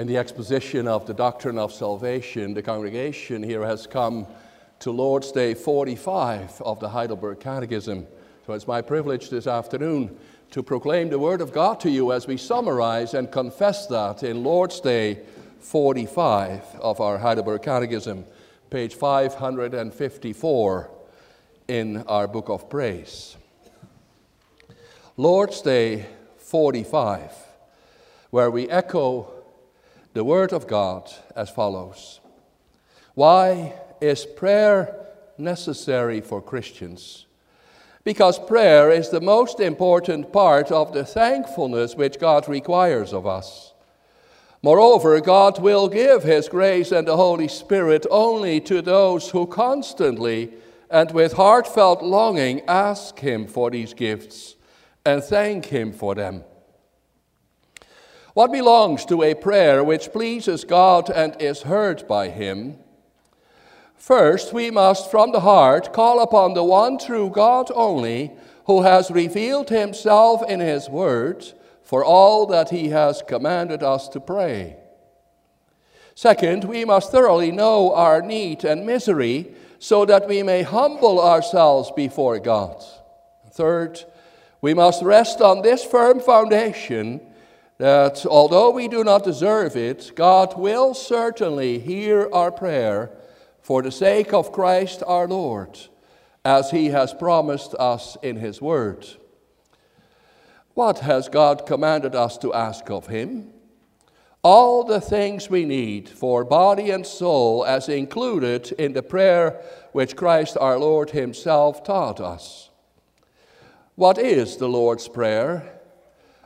In the exposition of the doctrine of salvation, the congregation here has come to Lord's Day 45 of the Heidelberg Catechism. So it's my privilege this afternoon to proclaim the Word of God to you as we summarize and confess that in Lord's Day 45 of our Heidelberg Catechism, page 554 in our Book of Praise. Lord's Day 45, where we echo the Word of God as follows Why is prayer necessary for Christians? Because prayer is the most important part of the thankfulness which God requires of us. Moreover, God will give His grace and the Holy Spirit only to those who constantly and with heartfelt longing ask Him for these gifts and thank Him for them. What belongs to a prayer which pleases God and is heard by Him? First, we must from the heart call upon the one true God only, who has revealed Himself in His Word for all that He has commanded us to pray. Second, we must thoroughly know our need and misery so that we may humble ourselves before God. Third, we must rest on this firm foundation that although we do not deserve it, God will certainly hear our prayer for the sake of Christ our Lord, as He has promised us in His Word. What has God commanded us to ask of Him? All the things we need for body and soul, as included in the prayer which Christ our Lord Himself taught us. What is the Lord's Prayer?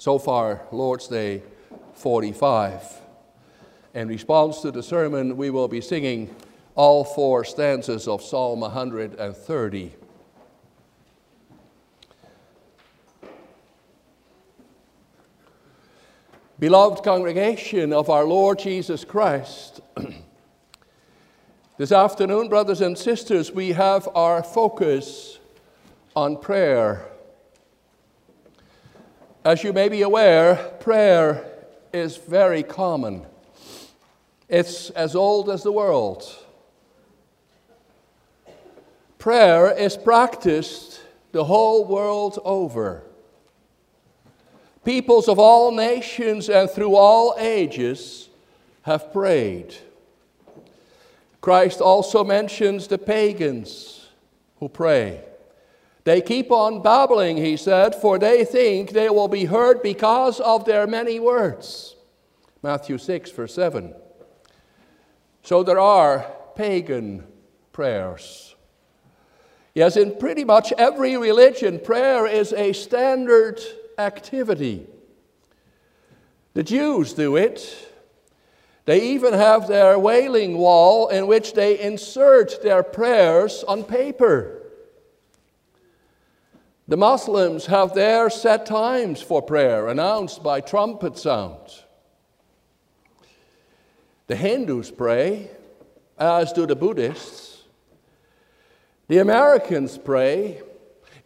So far, Lord's Day 45. In response to the sermon, we will be singing all four stanzas of Psalm 130. Beloved congregation of our Lord Jesus Christ, this afternoon, brothers and sisters, we have our focus on prayer. As you may be aware, prayer is very common. It's as old as the world. Prayer is practiced the whole world over. Peoples of all nations and through all ages have prayed. Christ also mentions the pagans who pray. They keep on babbling, he said, for they think they will be heard because of their many words. Matthew 6, verse 7. So there are pagan prayers. Yes, in pretty much every religion, prayer is a standard activity. The Jews do it. They even have their wailing wall in which they insert their prayers on paper. The Muslims have their set times for prayer announced by trumpet sounds. The Hindus pray, as do the Buddhists. The Americans pray,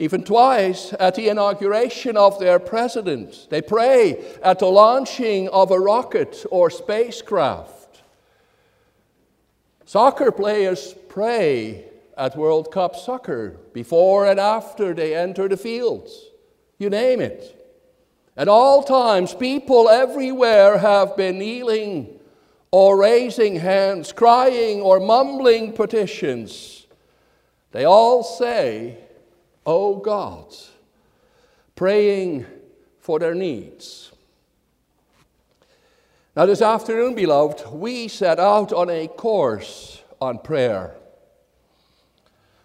even twice at the inauguration of their president. They pray at the launching of a rocket or spacecraft. Soccer players pray at World Cup soccer, before and after they enter the fields. You name it. At all times, people everywhere have been kneeling or raising hands, crying or mumbling petitions. They all say, Oh God, praying for their needs. Now, this afternoon, beloved, we set out on a course on prayer.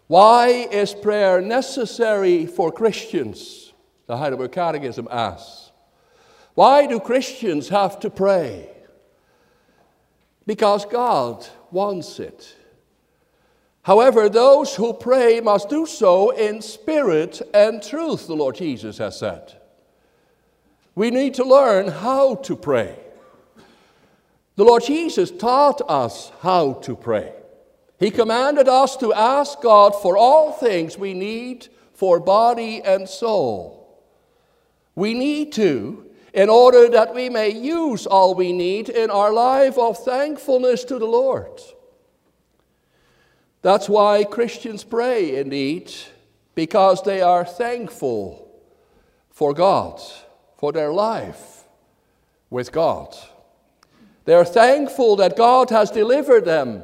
Why is prayer necessary for Christians? The Heidelberg Catechism asks. Why do Christians have to pray? because God wants it. However, those who pray must do so in spirit and truth, the Lord Jesus has said. We need to learn how to pray. The Lord Jesus taught us how to pray. He commanded us to ask God for all things we need for body and soul. We need to, in order that we may use all we need in our life of thankfulness to the Lord. That's why Christians pray, indeed, because they are thankful for God, for their life with God. They are thankful that God has delivered them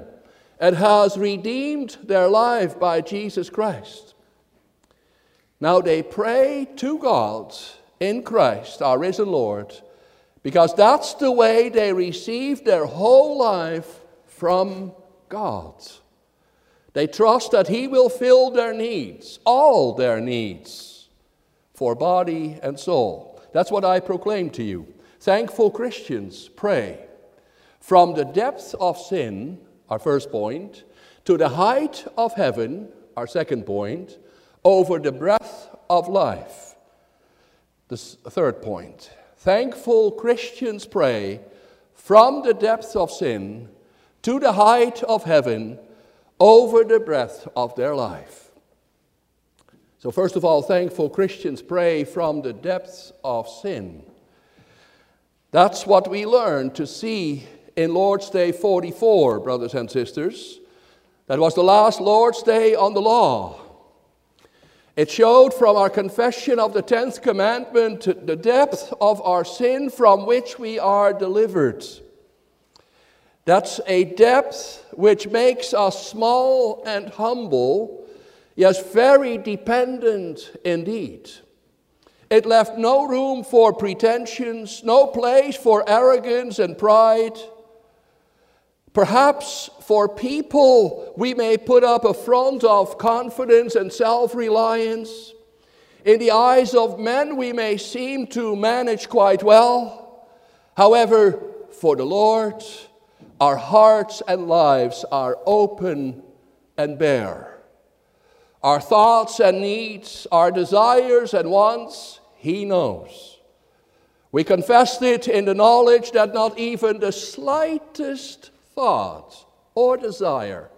and has redeemed their life by Jesus Christ. Now they pray to God in Christ, our risen Lord, because that's the way they receive their whole life from God. They trust that He will fill their needs, all their needs, for body and soul. That's what I proclaim to you. Thankful Christians pray from the depth of sin our first point, to the height of heaven, our second point, over the breadth of life, the third point. Thankful Christians pray from the depths of sin to the height of heaven over the breadth of their life. So, first of all, thankful Christians pray from the depths of sin. That's what we learn to see in Lord's Day 44, brothers and sisters. That was the last Lord's Day on the law. It showed from our confession of the 10th commandment the depth of our sin from which we are delivered. That's a depth which makes us small and humble, yes, very dependent indeed. It left no room for pretensions, no place for arrogance and pride. Perhaps for people, we may put up a front of confidence and self reliance. In the eyes of men, we may seem to manage quite well. However, for the Lord, our hearts and lives are open and bare. Our thoughts and needs, our desires and wants, He knows. We confessed it in the knowledge that not even the slightest thought or desire,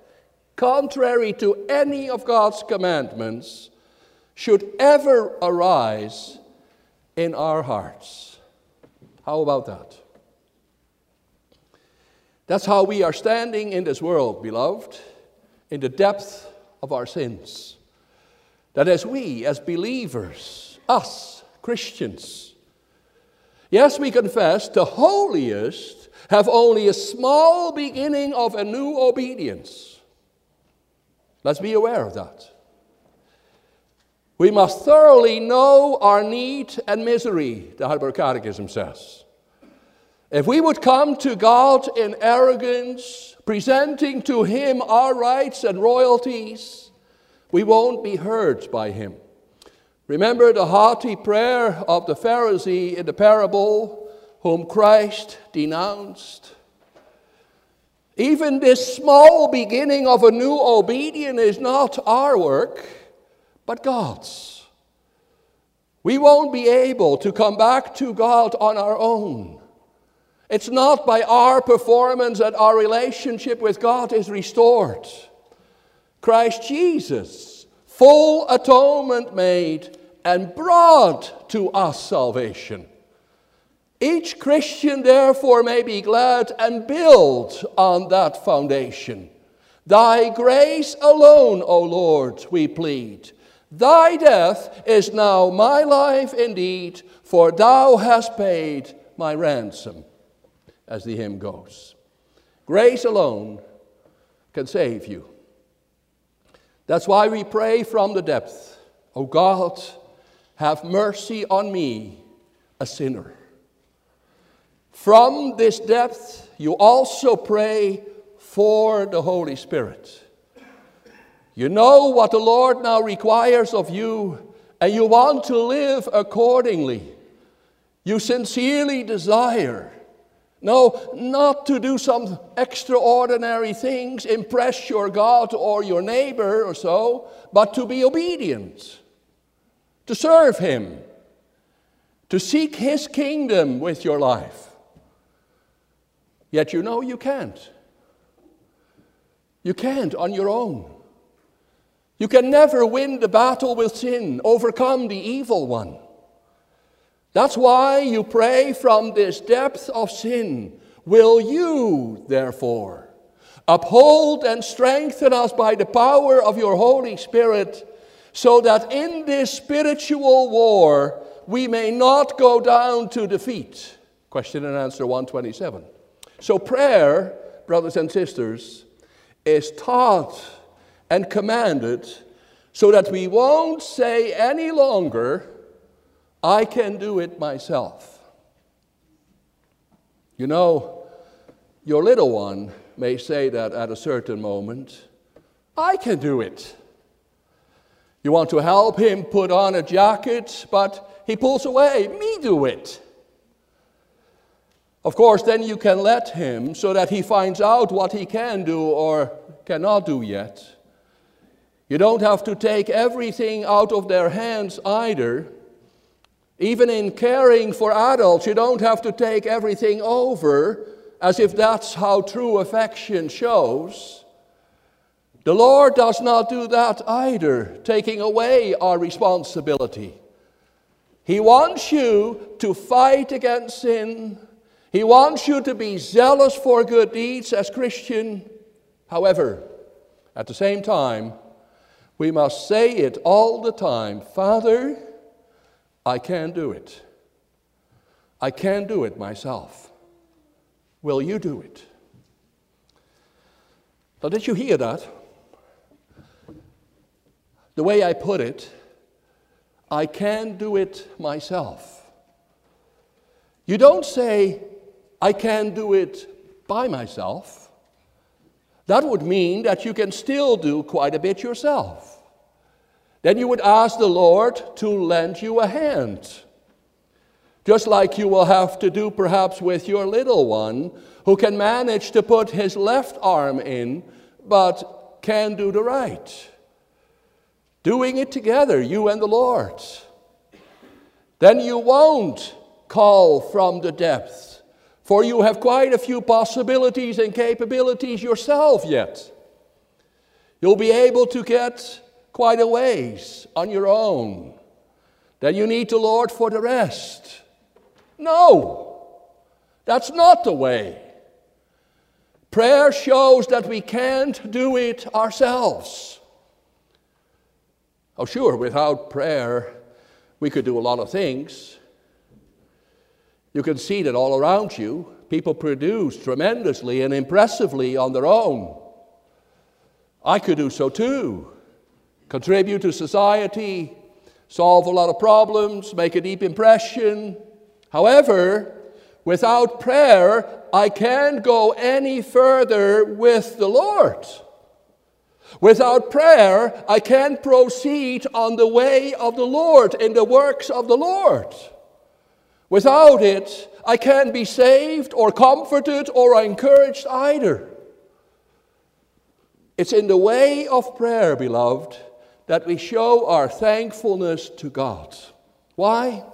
contrary to any of God's commandments, should ever arise in our hearts. How about that? That's how we are standing in this world, beloved, in the depth of our sins. That as we, as believers, us, Christians, yes, we confess the holiest have only a small beginning of a new obedience. Let's be aware of that. We must thoroughly know our need and misery, the Heidelberg Catechism says. If we would come to God in arrogance, presenting to Him our rights and royalties, we won't be heard by Him. Remember the haughty prayer of the Pharisee in the parable whom Christ denounced. Even this small beginning of a new obedience is not our work, but God's. We won't be able to come back to God on our own. It's not by our performance that our relationship with God is restored. Christ Jesus, full atonement made, and brought to us salvation. Each Christian, therefore, may be glad and build on that foundation. Thy grace alone, O Lord, we plead. Thy death is now my life indeed, for thou hast paid my ransom, as the hymn goes. Grace alone can save you. That's why we pray from the depth, O God, have mercy on me, a sinner. From this depth, you also pray for the Holy Spirit. You know what the Lord now requires of you, and you want to live accordingly. You sincerely desire No, not to do some extraordinary things, impress your God or your neighbor or so, but to be obedient, to serve Him, to seek His kingdom with your life. Yet you know you can't. You can't on your own. You can never win the battle with sin, overcome the evil one. That's why you pray from this depth of sin. Will you, therefore, uphold and strengthen us by the power of your Holy Spirit, so that in this spiritual war we may not go down to defeat? Question and answer 127. So, prayer, brothers and sisters, is taught and commanded so that we won't say any longer, I can do it myself. You know, your little one may say that at a certain moment, I can do it. You want to help him put on a jacket, but he pulls away. Me do it. Of course, then you can let him so that he finds out what he can do or cannot do yet. You don't have to take everything out of their hands either. Even in caring for adults, you don't have to take everything over as if that's how true affection shows. The Lord does not do that either, taking away our responsibility. He wants you to fight against sin. He wants you to be zealous for good deeds as Christian. However, at the same time, we must say it all the time Father, I can't do it. I can't do it myself. Will you do it? Now, did you hear that? The way I put it, I can do it myself. You don't say, I can do it by myself. That would mean that you can still do quite a bit yourself. Then you would ask the Lord to lend you a hand. Just like you will have to do perhaps with your little one, who can manage to put his left arm in, but can do the right. Doing it together, you and the Lord. Then you won't call from the depths, for you have quite a few possibilities and capabilities yourself yet. You'll be able to get quite a ways on your own. Then you need the Lord for the rest. No, that's not the way. Prayer shows that we can't do it ourselves. Oh, sure, without prayer, we could do a lot of things. You can see that all around you. People produce tremendously and impressively on their own. I could do so too contribute to society, solve a lot of problems, make a deep impression. However, without prayer, I can't go any further with the Lord. Without prayer, I can't proceed on the way of the Lord in the works of the Lord. Without it, I can't be saved or comforted or encouraged either. It's in the way of prayer, beloved, that we show our thankfulness to God. Why?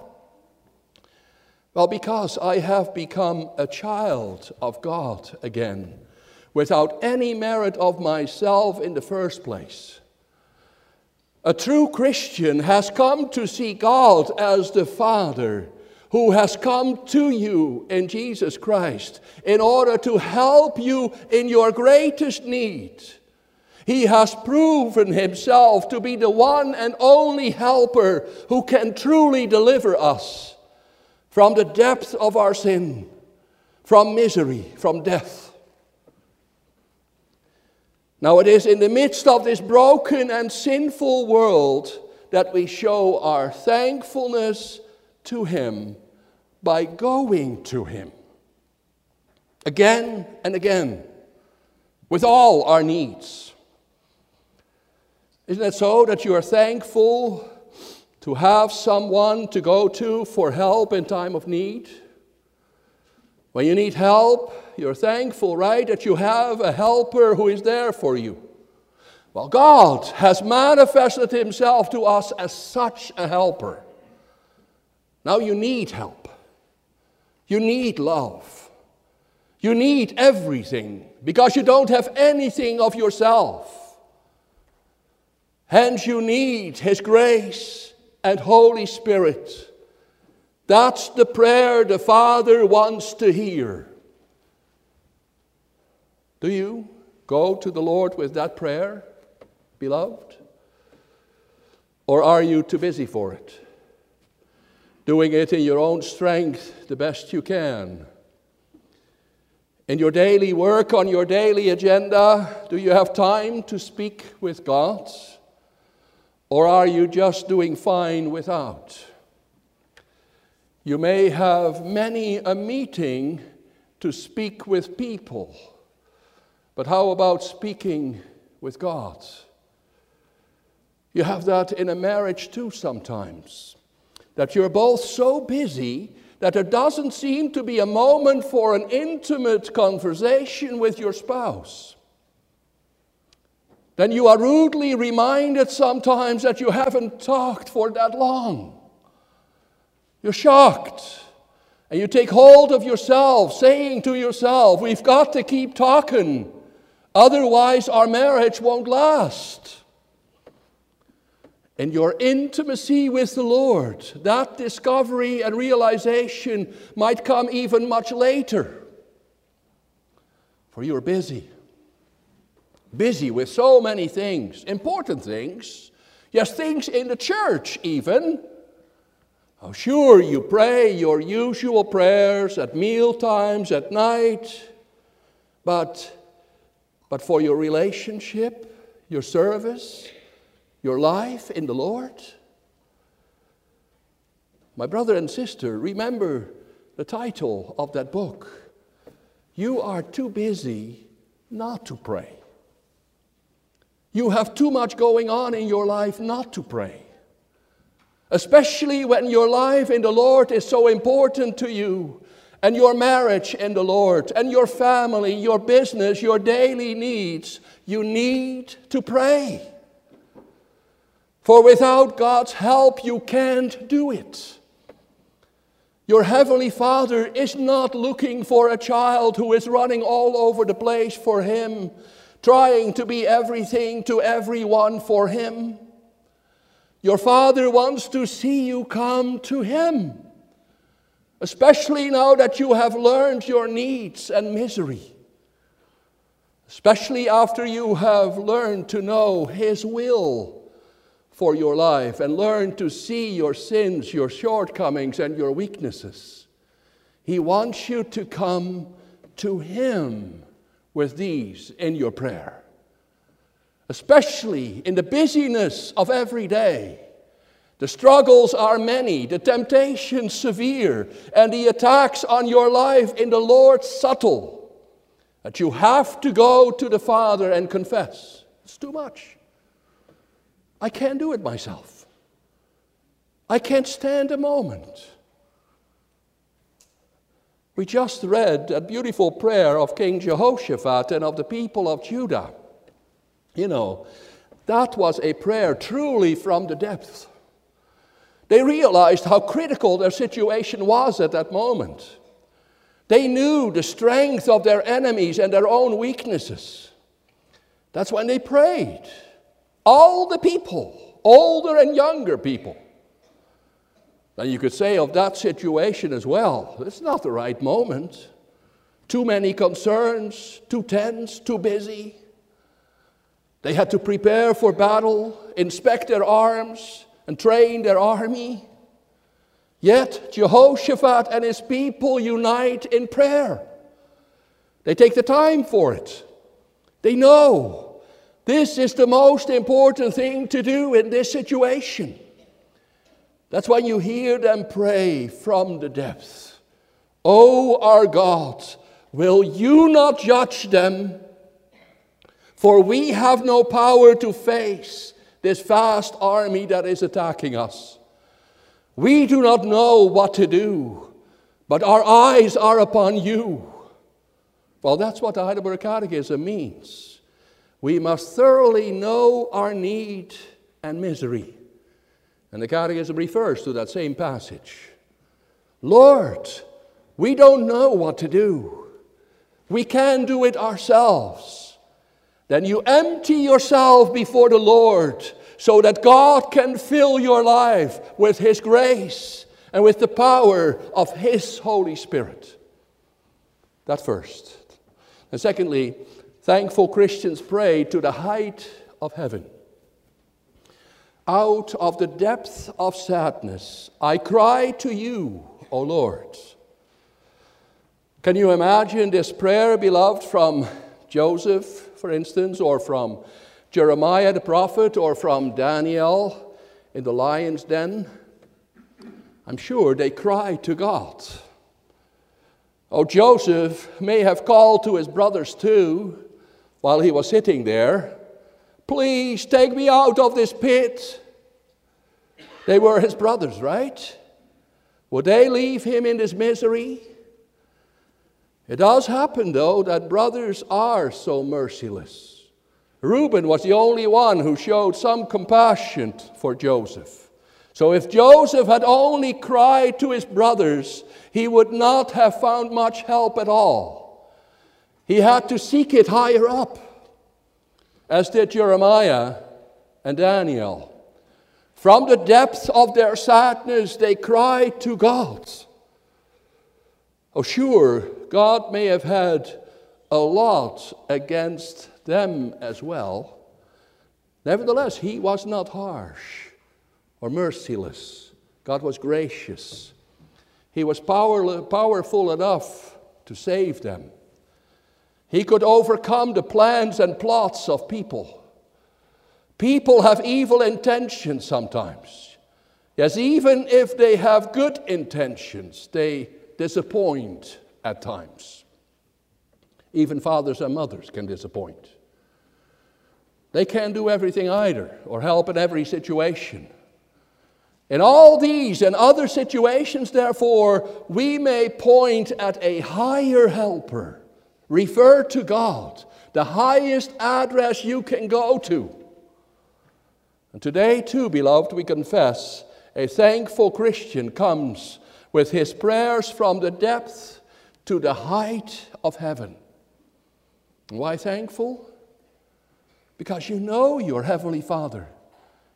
Well, because I have become a child of God again, without any merit of myself in the first place. A true Christian has come to see God as the Father who has come to you in Jesus Christ in order to help you in your greatest need he has proven himself to be the one and only helper who can truly deliver us from the depth of our sin, from misery, from death. Now, it is in the midst of this broken and sinful world that we show our thankfulness to Him by going to Him again and again with all our needs. Isn't it so that you are thankful to have someone to go to for help in time of need? When you need help, you're thankful, right, that you have a helper who is there for you. Well, God has manifested Himself to us as such a helper. Now you need help. You need love. You need everything because you don't have anything of yourself. Hence, you need His grace and Holy Spirit. That's the prayer the Father wants to hear. Do you go to the Lord with that prayer, beloved? Or are you too busy for it? Doing it in your own strength the best you can? In your daily work, on your daily agenda, do you have time to speak with God? Or are you just doing fine without? You may have many a meeting to speak with people but how about speaking with God? You have that in a marriage too sometimes. That you're both so busy that there doesn't seem to be a moment for an intimate conversation with your spouse. Then you are rudely reminded sometimes that you haven't talked for that long. You're shocked. And you take hold of yourself, saying to yourself, We've got to keep talking. Otherwise, our marriage won't last. And your intimacy with the Lord, that discovery and realization might come even much later. For you're busy. Busy with so many things, important things. Yes, things in the church, even. Oh, sure, you pray your usual prayers at meal times, at night, but but for your relationship, your service, your life in the Lord. My brother and sister, remember the title of that book. You are too busy not to pray. You have too much going on in your life not to pray. Especially when your life in the Lord is so important to you and your marriage in the Lord, and your family, your business, your daily needs, you need to pray. For without God's help, you can't do it. Your Heavenly Father is not looking for a child who is running all over the place for Him, trying to be everything to everyone for Him. Your Father wants to see you come to Him especially now that you have learned your needs and misery, especially after you have learned to know His will for your life and learn to see your sins, your shortcomings, and your weaknesses. He wants you to come to Him with these in your prayer, especially in the busyness of every day. The struggles are many, the temptations severe, and the attacks on your life in the Lord subtle. That you have to go to the Father and confess. It's too much. I can't do it myself. I can't stand a moment. We just read a beautiful prayer of King Jehoshaphat and of the people of Judah. You know, that was a prayer truly from the depths. They realized how critical their situation was at that moment. They knew the strength of their enemies and their own weaknesses. That's when they prayed. All the people, older and younger people. And you could say of that situation as well, it's not the right moment. Too many concerns, too tense, too busy. They had to prepare for battle, inspect their arms, and train their army. Yet Jehoshaphat and his people unite in prayer. They take the time for it. They know this is the most important thing to do in this situation. That's when you hear them pray from the depths. Oh, our God, will you not judge them? For we have no power to face this vast army that is attacking us. We do not know what to do, but our eyes are upon you. Well, that's what the Heidelberg Catechism means. We must thoroughly know our need and misery. And the Catechism refers to that same passage. Lord, we don't know what to do. We can't do it ourselves. Then you empty yourself before the Lord so that God can fill your life with His grace and with the power of His Holy Spirit. That first. And secondly, thankful Christians pray to the height of heaven. Out of the depth of sadness, I cry to you, O Lord. Can you imagine this prayer, beloved, from Joseph, for instance, or from Jeremiah the prophet, or from Daniel in the lion's den? I'm sure they cried to God. Oh, Joseph may have called to his brothers too while he was sitting there, Please take me out of this pit. They were his brothers, right? Would they leave him in this misery? It does happen, though, that brothers are so merciless. Reuben was the only one who showed some compassion for Joseph. So if Joseph had only cried to his brothers, he would not have found much help at all. He had to seek it higher up, as did Jeremiah and Daniel. From the depths of their sadness, they cried to God. Oh, sure, God may have had a lot against them as well. Nevertheless, He was not harsh or merciless. God was gracious. He was power, powerful enough to save them. He could overcome the plans and plots of people. People have evil intentions sometimes. Yes, even if they have good intentions, they disappoint at times. Even fathers and mothers can disappoint. They can't do everything either or help in every situation. In all these and other situations, therefore, we may point at a higher helper. Refer to God, the highest address you can go to. And today, too, beloved, we confess a thankful Christian comes with his prayers from the depth to the height of heaven. Why thankful? Because you know your Heavenly Father.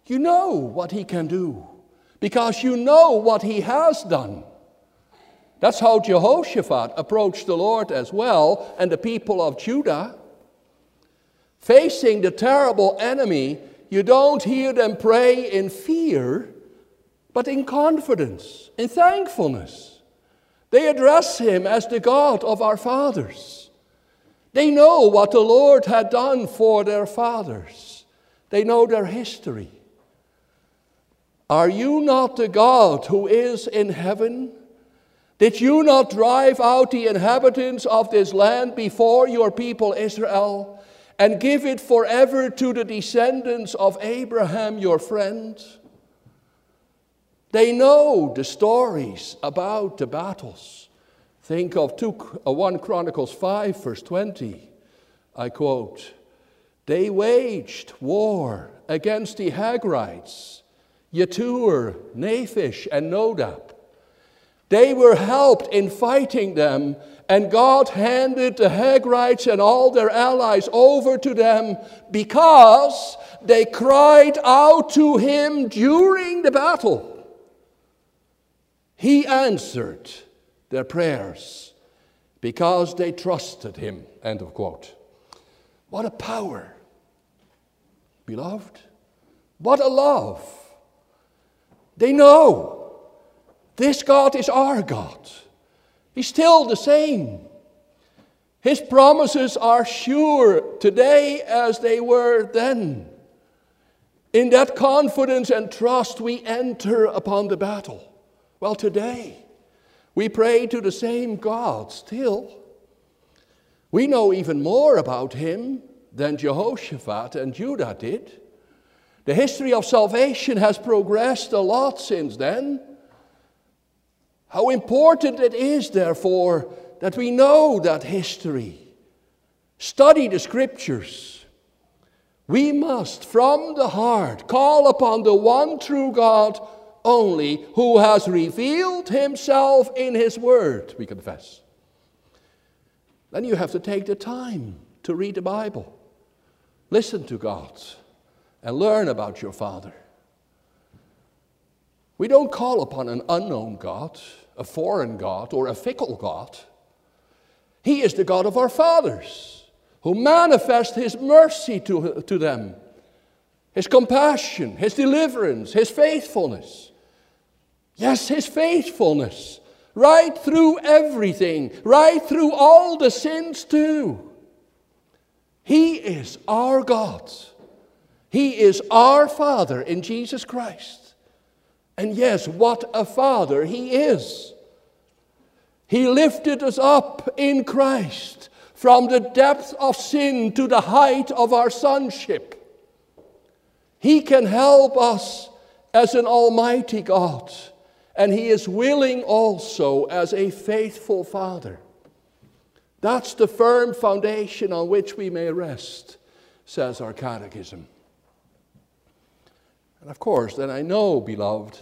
You know what He can do because you know what he has done. That's how Jehoshaphat approached the Lord as well, and the people of Judah. Facing the terrible enemy, you don't hear them pray in fear, but in confidence, in thankfulness. They address him as the God of our fathers. They know what the Lord had done for their fathers, they know their history. Are you not the God who is in heaven? Did you not drive out the inhabitants of this land before your people Israel and give it forever to the descendants of Abraham, your friend? They know the stories about the battles. Think of two, uh, 1 Chronicles 5, verse 20. I quote, They waged war against the Hagrites Yetur, Naphish, and Nodab. They were helped in fighting them, and God handed the Hagrites and all their allies over to them because they cried out to him during the battle. He answered their prayers because they trusted him. End of quote. What a power, beloved. What a love. They know this God is our God. He's still the same. His promises are sure today as they were then. In that confidence and trust, we enter upon the battle. Well, today, we pray to the same God still. We know even more about him than Jehoshaphat and Judah did. The history of salvation has progressed a lot since then. How important it is, therefore, that we know that history, study the scriptures. We must, from the heart, call upon the one true God only, who has revealed himself in his word, we confess. Then you have to take the time to read the Bible, listen to God, and learn about your Father. We don't call upon an unknown God, a foreign God, or a fickle God. He is the God of our fathers, who manifests His mercy to, to them, His compassion, His deliverance, His faithfulness. Yes, His faithfulness, right through everything, right through all the sins too. He is our God. He is our Father in Jesus Christ. And yes, what a Father He is. He lifted us up in Christ from the depth of sin to the height of our sonship. He can help us as an almighty God, and He is willing also as a faithful Father. That's the firm foundation on which we may rest, says our catechism. And of course, then I know, beloved,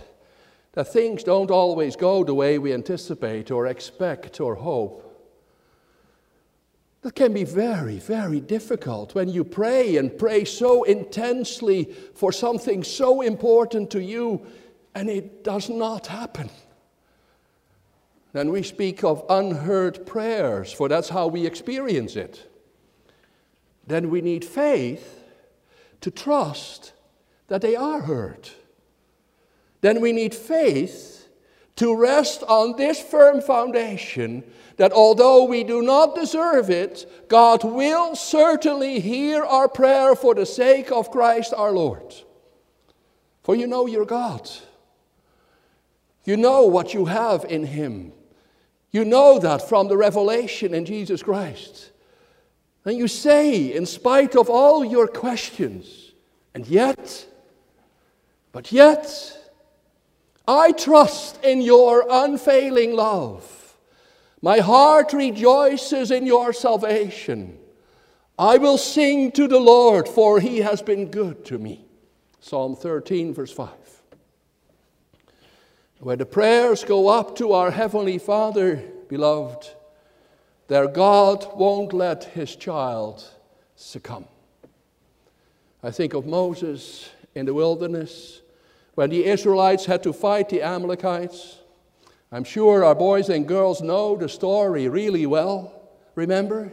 that things don't always go the way we anticipate or expect or hope. That can be very, very difficult when you pray and pray so intensely for something so important to you and it does not happen. Then we speak of unheard prayers, for that's how we experience it. Then we need faith to trust that they are heard. Then we need faith to rest on this firm foundation that although we do not deserve it, God will certainly hear our prayer for the sake of Christ our Lord. For you know your God. You know what you have in Him. You know that from the revelation in Jesus Christ. And you say, in spite of all your questions, and yet, but yet, I trust in your unfailing love. My heart rejoices in your salvation. I will sing to the Lord, for he has been good to me. Psalm 13, verse 5. Where the prayers go up to our Heavenly Father, beloved, their God won't let his child succumb. I think of Moses in the wilderness when the Israelites had to fight the Amalekites. I'm sure our boys and girls know the story really well. Remember?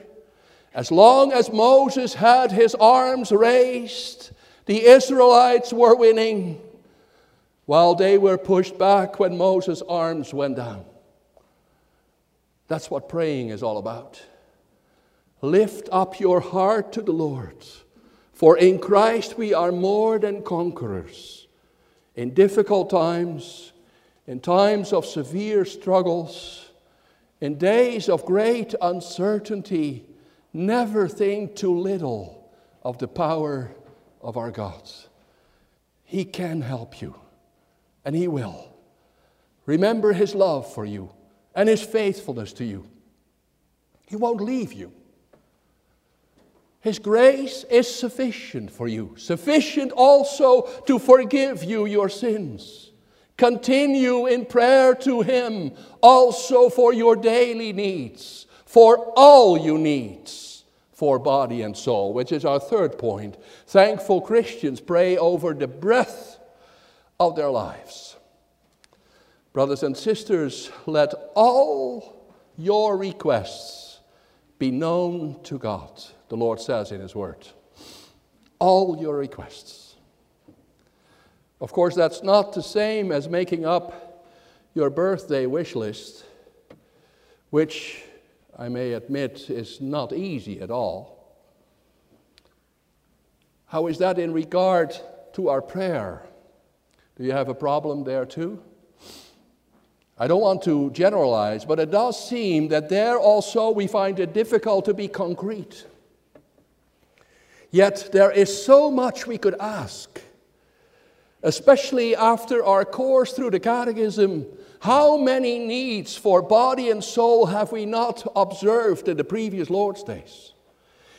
As long as Moses had his arms raised, the Israelites were winning, while they were pushed back when Moses' arms went down. That's what praying is all about. Lift up your heart to the Lord, for in Christ we are more than conquerors in difficult times, in times of severe struggles, in days of great uncertainty, never think too little of the power of our God. He can help you, and He will. Remember His love for you and His faithfulness to you. He won't leave you. His grace is sufficient for you, sufficient also to forgive you your sins. Continue in prayer to Him also for your daily needs, for all your needs, for body and soul, which is our third point. Thankful Christians pray over the breath of their lives. Brothers and sisters, let all your requests be known to God the Lord says in His Word. All your requests. Of course, that's not the same as making up your birthday wish list, which I may admit is not easy at all. How is that in regard to our prayer? Do you have a problem there too? I don't want to generalize, but it does seem that there also we find it difficult to be concrete. Yet there is so much we could ask. especially after our course through the Catechism, how many needs for body and soul have we not observed in the previous Lord's days?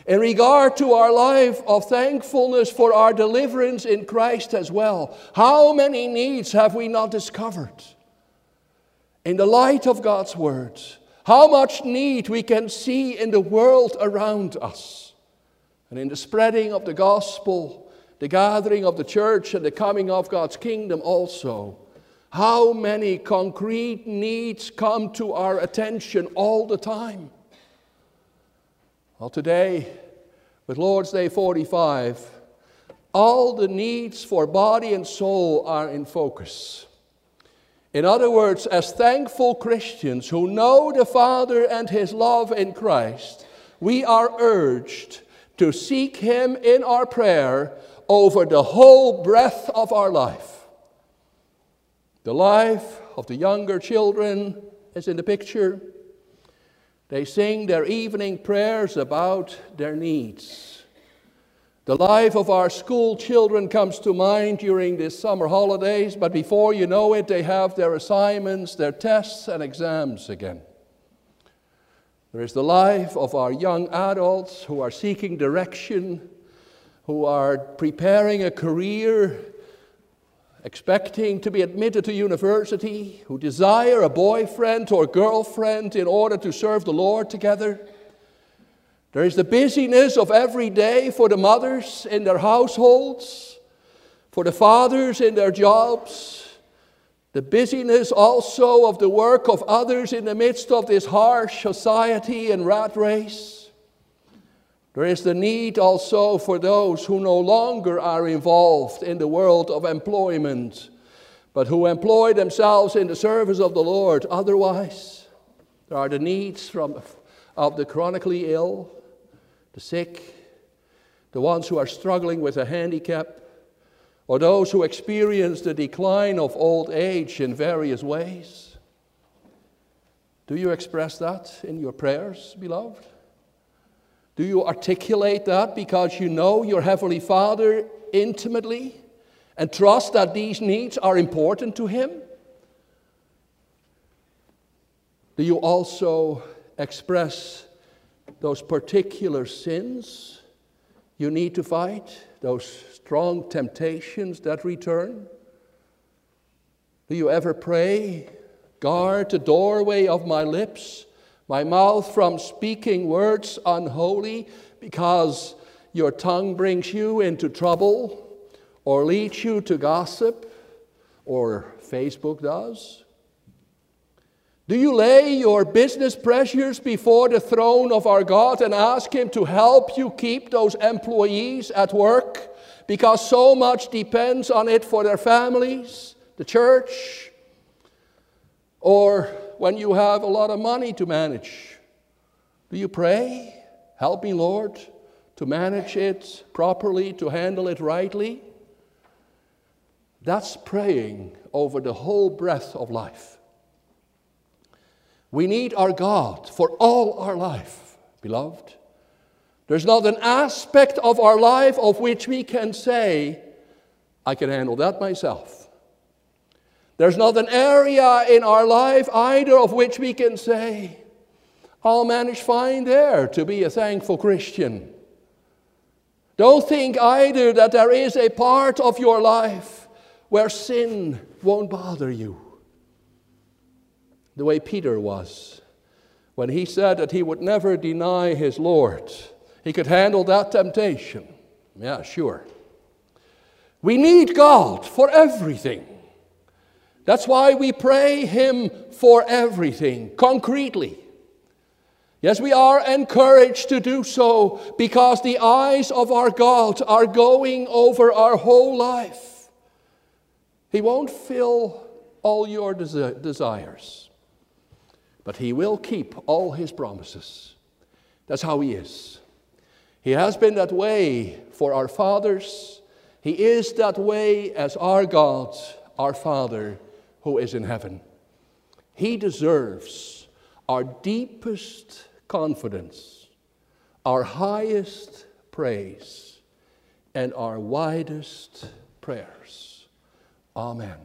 In regard to our life of thankfulness for our deliverance in Christ as well, how many needs have we not discovered? In the light of God's Word, how much need we can see in the world around us and in the spreading of the gospel, the gathering of the church, and the coming of God's kingdom also. How many concrete needs come to our attention all the time? Well, today, with Lord's Day 45, all the needs for body and soul are in focus. In other words, as thankful Christians who know the Father and His love in Christ, we are urged to seek Him in our prayer over the whole breadth of our life. The life of the younger children is in the picture. They sing their evening prayers about their needs. The life of our school children comes to mind during the summer holidays, but before you know it, they have their assignments, their tests, and exams again. There is the life of our young adults who are seeking direction, who are preparing a career expecting to be admitted to university, who desire a boyfriend or girlfriend in order to serve the Lord together. There is the busyness of every day for the mothers in their households, for the fathers in their jobs, the busyness also of the work of others in the midst of this harsh society and rat race. There is the need also for those who no longer are involved in the world of employment, but who employ themselves in the service of the Lord. Otherwise, there are the needs from, of the chronically ill, the sick, the ones who are struggling with a handicap, or those who experience the decline of old age in various ways. Do you express that in your prayers, beloved? Do you articulate that because you know your Heavenly Father intimately and trust that these needs are important to Him? Do you also express those particular sins you need to fight, those strong temptations that return? Do you ever pray, guard the doorway of my lips? my mouth from speaking words unholy because your tongue brings you into trouble or leads you to gossip or Facebook does? Do you lay your business pressures before the throne of our God and ask Him to help you keep those employees at work because so much depends on it for their families, the church? Or when you have a lot of money to manage? Do you pray? Help me, Lord, to manage it properly, to handle it rightly? That's praying over the whole breadth of life. We need our God for all our life, beloved. There's not an aspect of our life of which we can say, I can handle that myself. There's not an area in our life either of which we can say, I'll manage fine there to be a thankful Christian. Don't think either that there is a part of your life where sin won't bother you. The way Peter was when he said that he would never deny his Lord. He could handle that temptation. Yeah, sure. We need God for everything. That's why we pray Him for everything, concretely. Yes, we are encouraged to do so because the eyes of our God are going over our whole life. He won't fill all your desi- desires, but He will keep all His promises. That's how He is. He has been that way for our fathers, He is that way as our God, our Father who is in heaven. He deserves our deepest confidence, our highest praise, and our widest prayers. Amen.